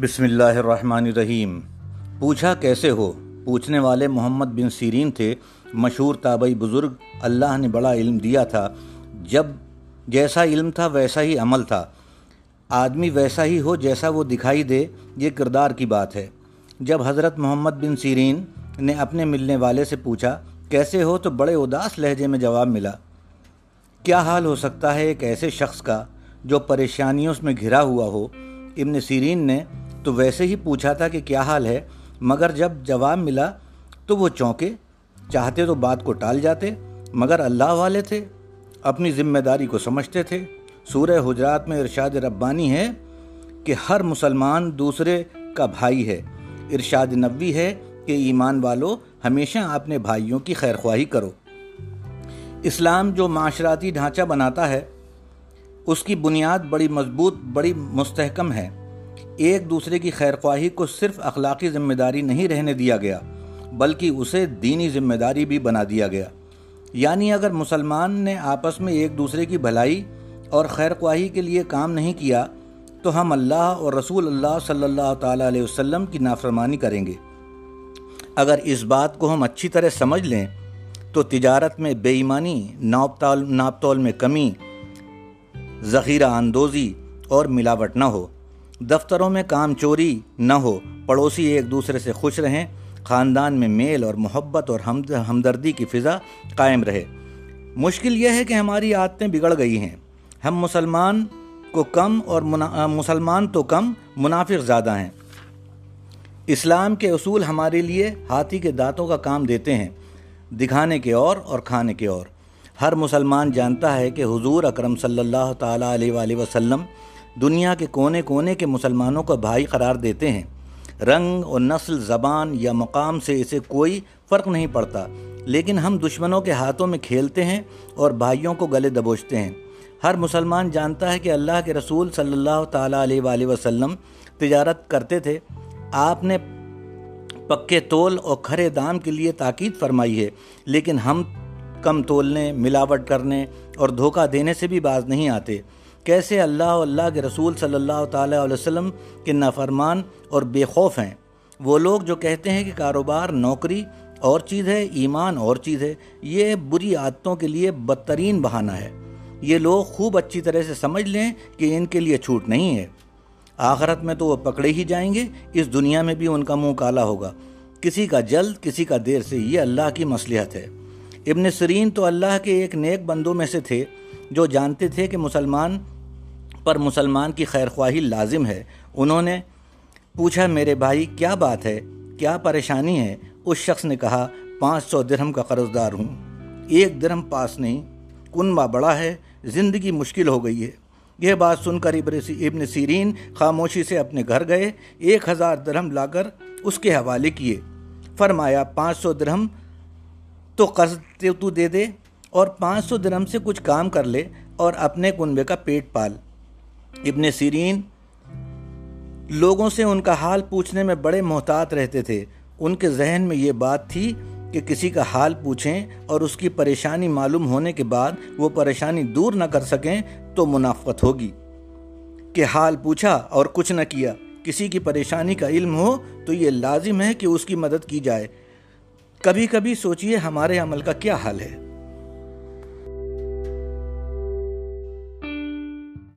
بسم اللہ الرحمن الرحیم۔ پوچھا کیسے ہو؟ پوچھنے والے محمد بن سیرین تھے، مشہور تابعی بزرگ، اللہ نے بڑا علم دیا تھا۔ جب جیسا علم تھا، ویسا ہی عمل تھا۔ آدمی ویسا ہی ہو جیسا وہ دکھائی دے، یہ کردار کی بات ہے۔ جب حضرت محمد بن سیرین نے اپنے ملنے والے سے پوچھا، کیسے ہو؟ تو بڑے اداس لہجے میں جواب ملا۔ کیا حال ہو سکتا ہے ایک ایسے شخص کا جو پریشانیوں میں گھرا ہوا ہو؟ ابن سیرین نے تو ویسے ہی پوچھا تھا کہ کیا حال ہے، مگر جب جواب ملا تو وہ چونکے، چاہتے تو بات کو ٹال جاتے، مگر اللہ والے تھے، اپنی ذمہ داری کو سمجھتے تھے۔ سورہ حجرات میں ارشاد ربانی ہے کہ ہر مسلمان دوسرے کا بھائی ہے۔ ارشاد نبوی ہے کہ ایمان والو ہمیشہ اپنے بھائیوں کی خیر خواہی کرو۔ اسلام جو معاشراتی ڈھانچہ بناتا ہے، اس کی بنیاد بڑی مضبوط، بڑی مستحکم ہے۔ ایک دوسرے کی خیر خواہی کو صرف اخلاقی ذمہ داری نہیں رہنے دیا گیا، بلکہ اسے دینی ذمہ داری بھی بنا دیا گیا۔ یعنی اگر مسلمان نے آپس میں ایک دوسرے کی بھلائی اور خیر خواہی کے لیے کام نہیں کیا، تو ہم اللہ اور رسول اللہ صلی اللہ تعالیٰ علیہ وسلم کی نافرمانی کریں گے۔ اگر اس بات کو ہم اچھی طرح سمجھ لیں، تو تجارت میں بے ایمانی ناپ تول میں کمی، ذخیرہ اندوزی اور ملاوٹ نہ ہو۔ دفتروں میں کام چوری نہ ہو، پڑوسی ایک دوسرے سے خوش رہیں، خاندان میں میل اور محبت اور ہمدردی کی فضا قائم رہے۔ مشکل یہ ہے کہ ہماری عادتیں بگڑ گئی ہیں۔ ہم مسلمان کو کم اور مسلمان تو کم منافق زیادہ ہیں۔ اسلام کے اصول ہمارے لیے ہاتھی کے دانتوں کا کام دیتے ہیں، دکھانے کے اور اور کھانے کے اور۔ ہر مسلمان جانتا ہے کہ حضور اکرم صلی اللہ تعالیٰ علیہ وآلہ وسلم دنیا کے کونے کونے کے مسلمانوں کو بھائی قرار دیتے ہیں۔ رنگ اور نسل، زبان یا مقام سے اسے کوئی فرق نہیں پڑتا۔ لیکن ہم دشمنوں کے ہاتھوں میں کھیلتے ہیں اور بھائیوں کو گلے دبوچتے ہیں۔ ہر مسلمان جانتا ہے کہ اللہ کے رسول صلی اللہ تعالیٰ علیہ وآلہ وسلم تجارت کرتے تھے۔ آپ نے پکے تول اور کھرے دام کے لیے تاکید فرمائی ہے، لیکن ہم کم تولنے، ملاوٹ کرنے اور دھوکہ دینے سے بھی باز نہیں آتے۔ کیسے اللہ و اللہ کے رسول صلی اللہ تعالیٰ علیہ وسلم کے نافرمان اور بے خوف ہیں؟ وہ لوگ جو کہتے ہیں کہ کاروبار نوکری اور چیز ہے، ایمان اور چیز ہے، یہ بری عادتوں کے لیے بدترین بہانہ ہے۔ یہ لوگ خوب اچھی طرح سے سمجھ لیں کہ ان کے لیے چھوٹ نہیں ہے۔ آخرت میں تو وہ پکڑے ہی جائیں گے، اس دنیا میں بھی ان کا منہ کالا ہوگا۔ کسی کا جلد، کسی کا دیر سے یہ اللہ کی مصلحت ہے۔ ابن سرین تو اللہ کے ایک نیک بندوں میں سے تھے جو جانتے تھے کہ مسلمان پر مسلمان کی خیر خواہی لازم ہے۔ انہوں نے پوچھا، میرے بھائی، کیا بات ہے؟ کیا پریشانی ہے؟ اس شخص نے کہا، پانچ سو درہم کا قرض دار ہوں۔ ایک درہم پاس نہیں، کنبہ بڑا ہے، زندگی مشکل ہو گئی ہے۔ یہ بات سن کر ابن سیرین خاموشی سے اپنے گھر گئے، ایک ہزار درہم لا کر اس کے حوالے کیے۔ فرمایا، پانچ سو درہم تو قرض تو دے دے اور پانچ سو درہم سے کچھ کام کر لے اور اپنے کنبے کا پیٹ پال۔ ابن سیرین، لوگوں سے ان کا حال پوچھنے میں بڑے محتاط رہتے تھے۔ ان کے ذہن میں یہ بات تھی کہ کسی کا حال پوچھیں اور اس کی پریشانی معلوم ہونے کے بعد وہ پریشانی دور نہ کر سکیں تو منافقت ہوگی۔ کہ حال پوچھا اور کچھ نہ کیا، کسی کی پریشانی کا علم ہو تو یہ لازم ہے کہ اس کی مدد کی جائے۔ کبھی کبھی سوچئے ہمارے عمل کا کیا حال ہے۔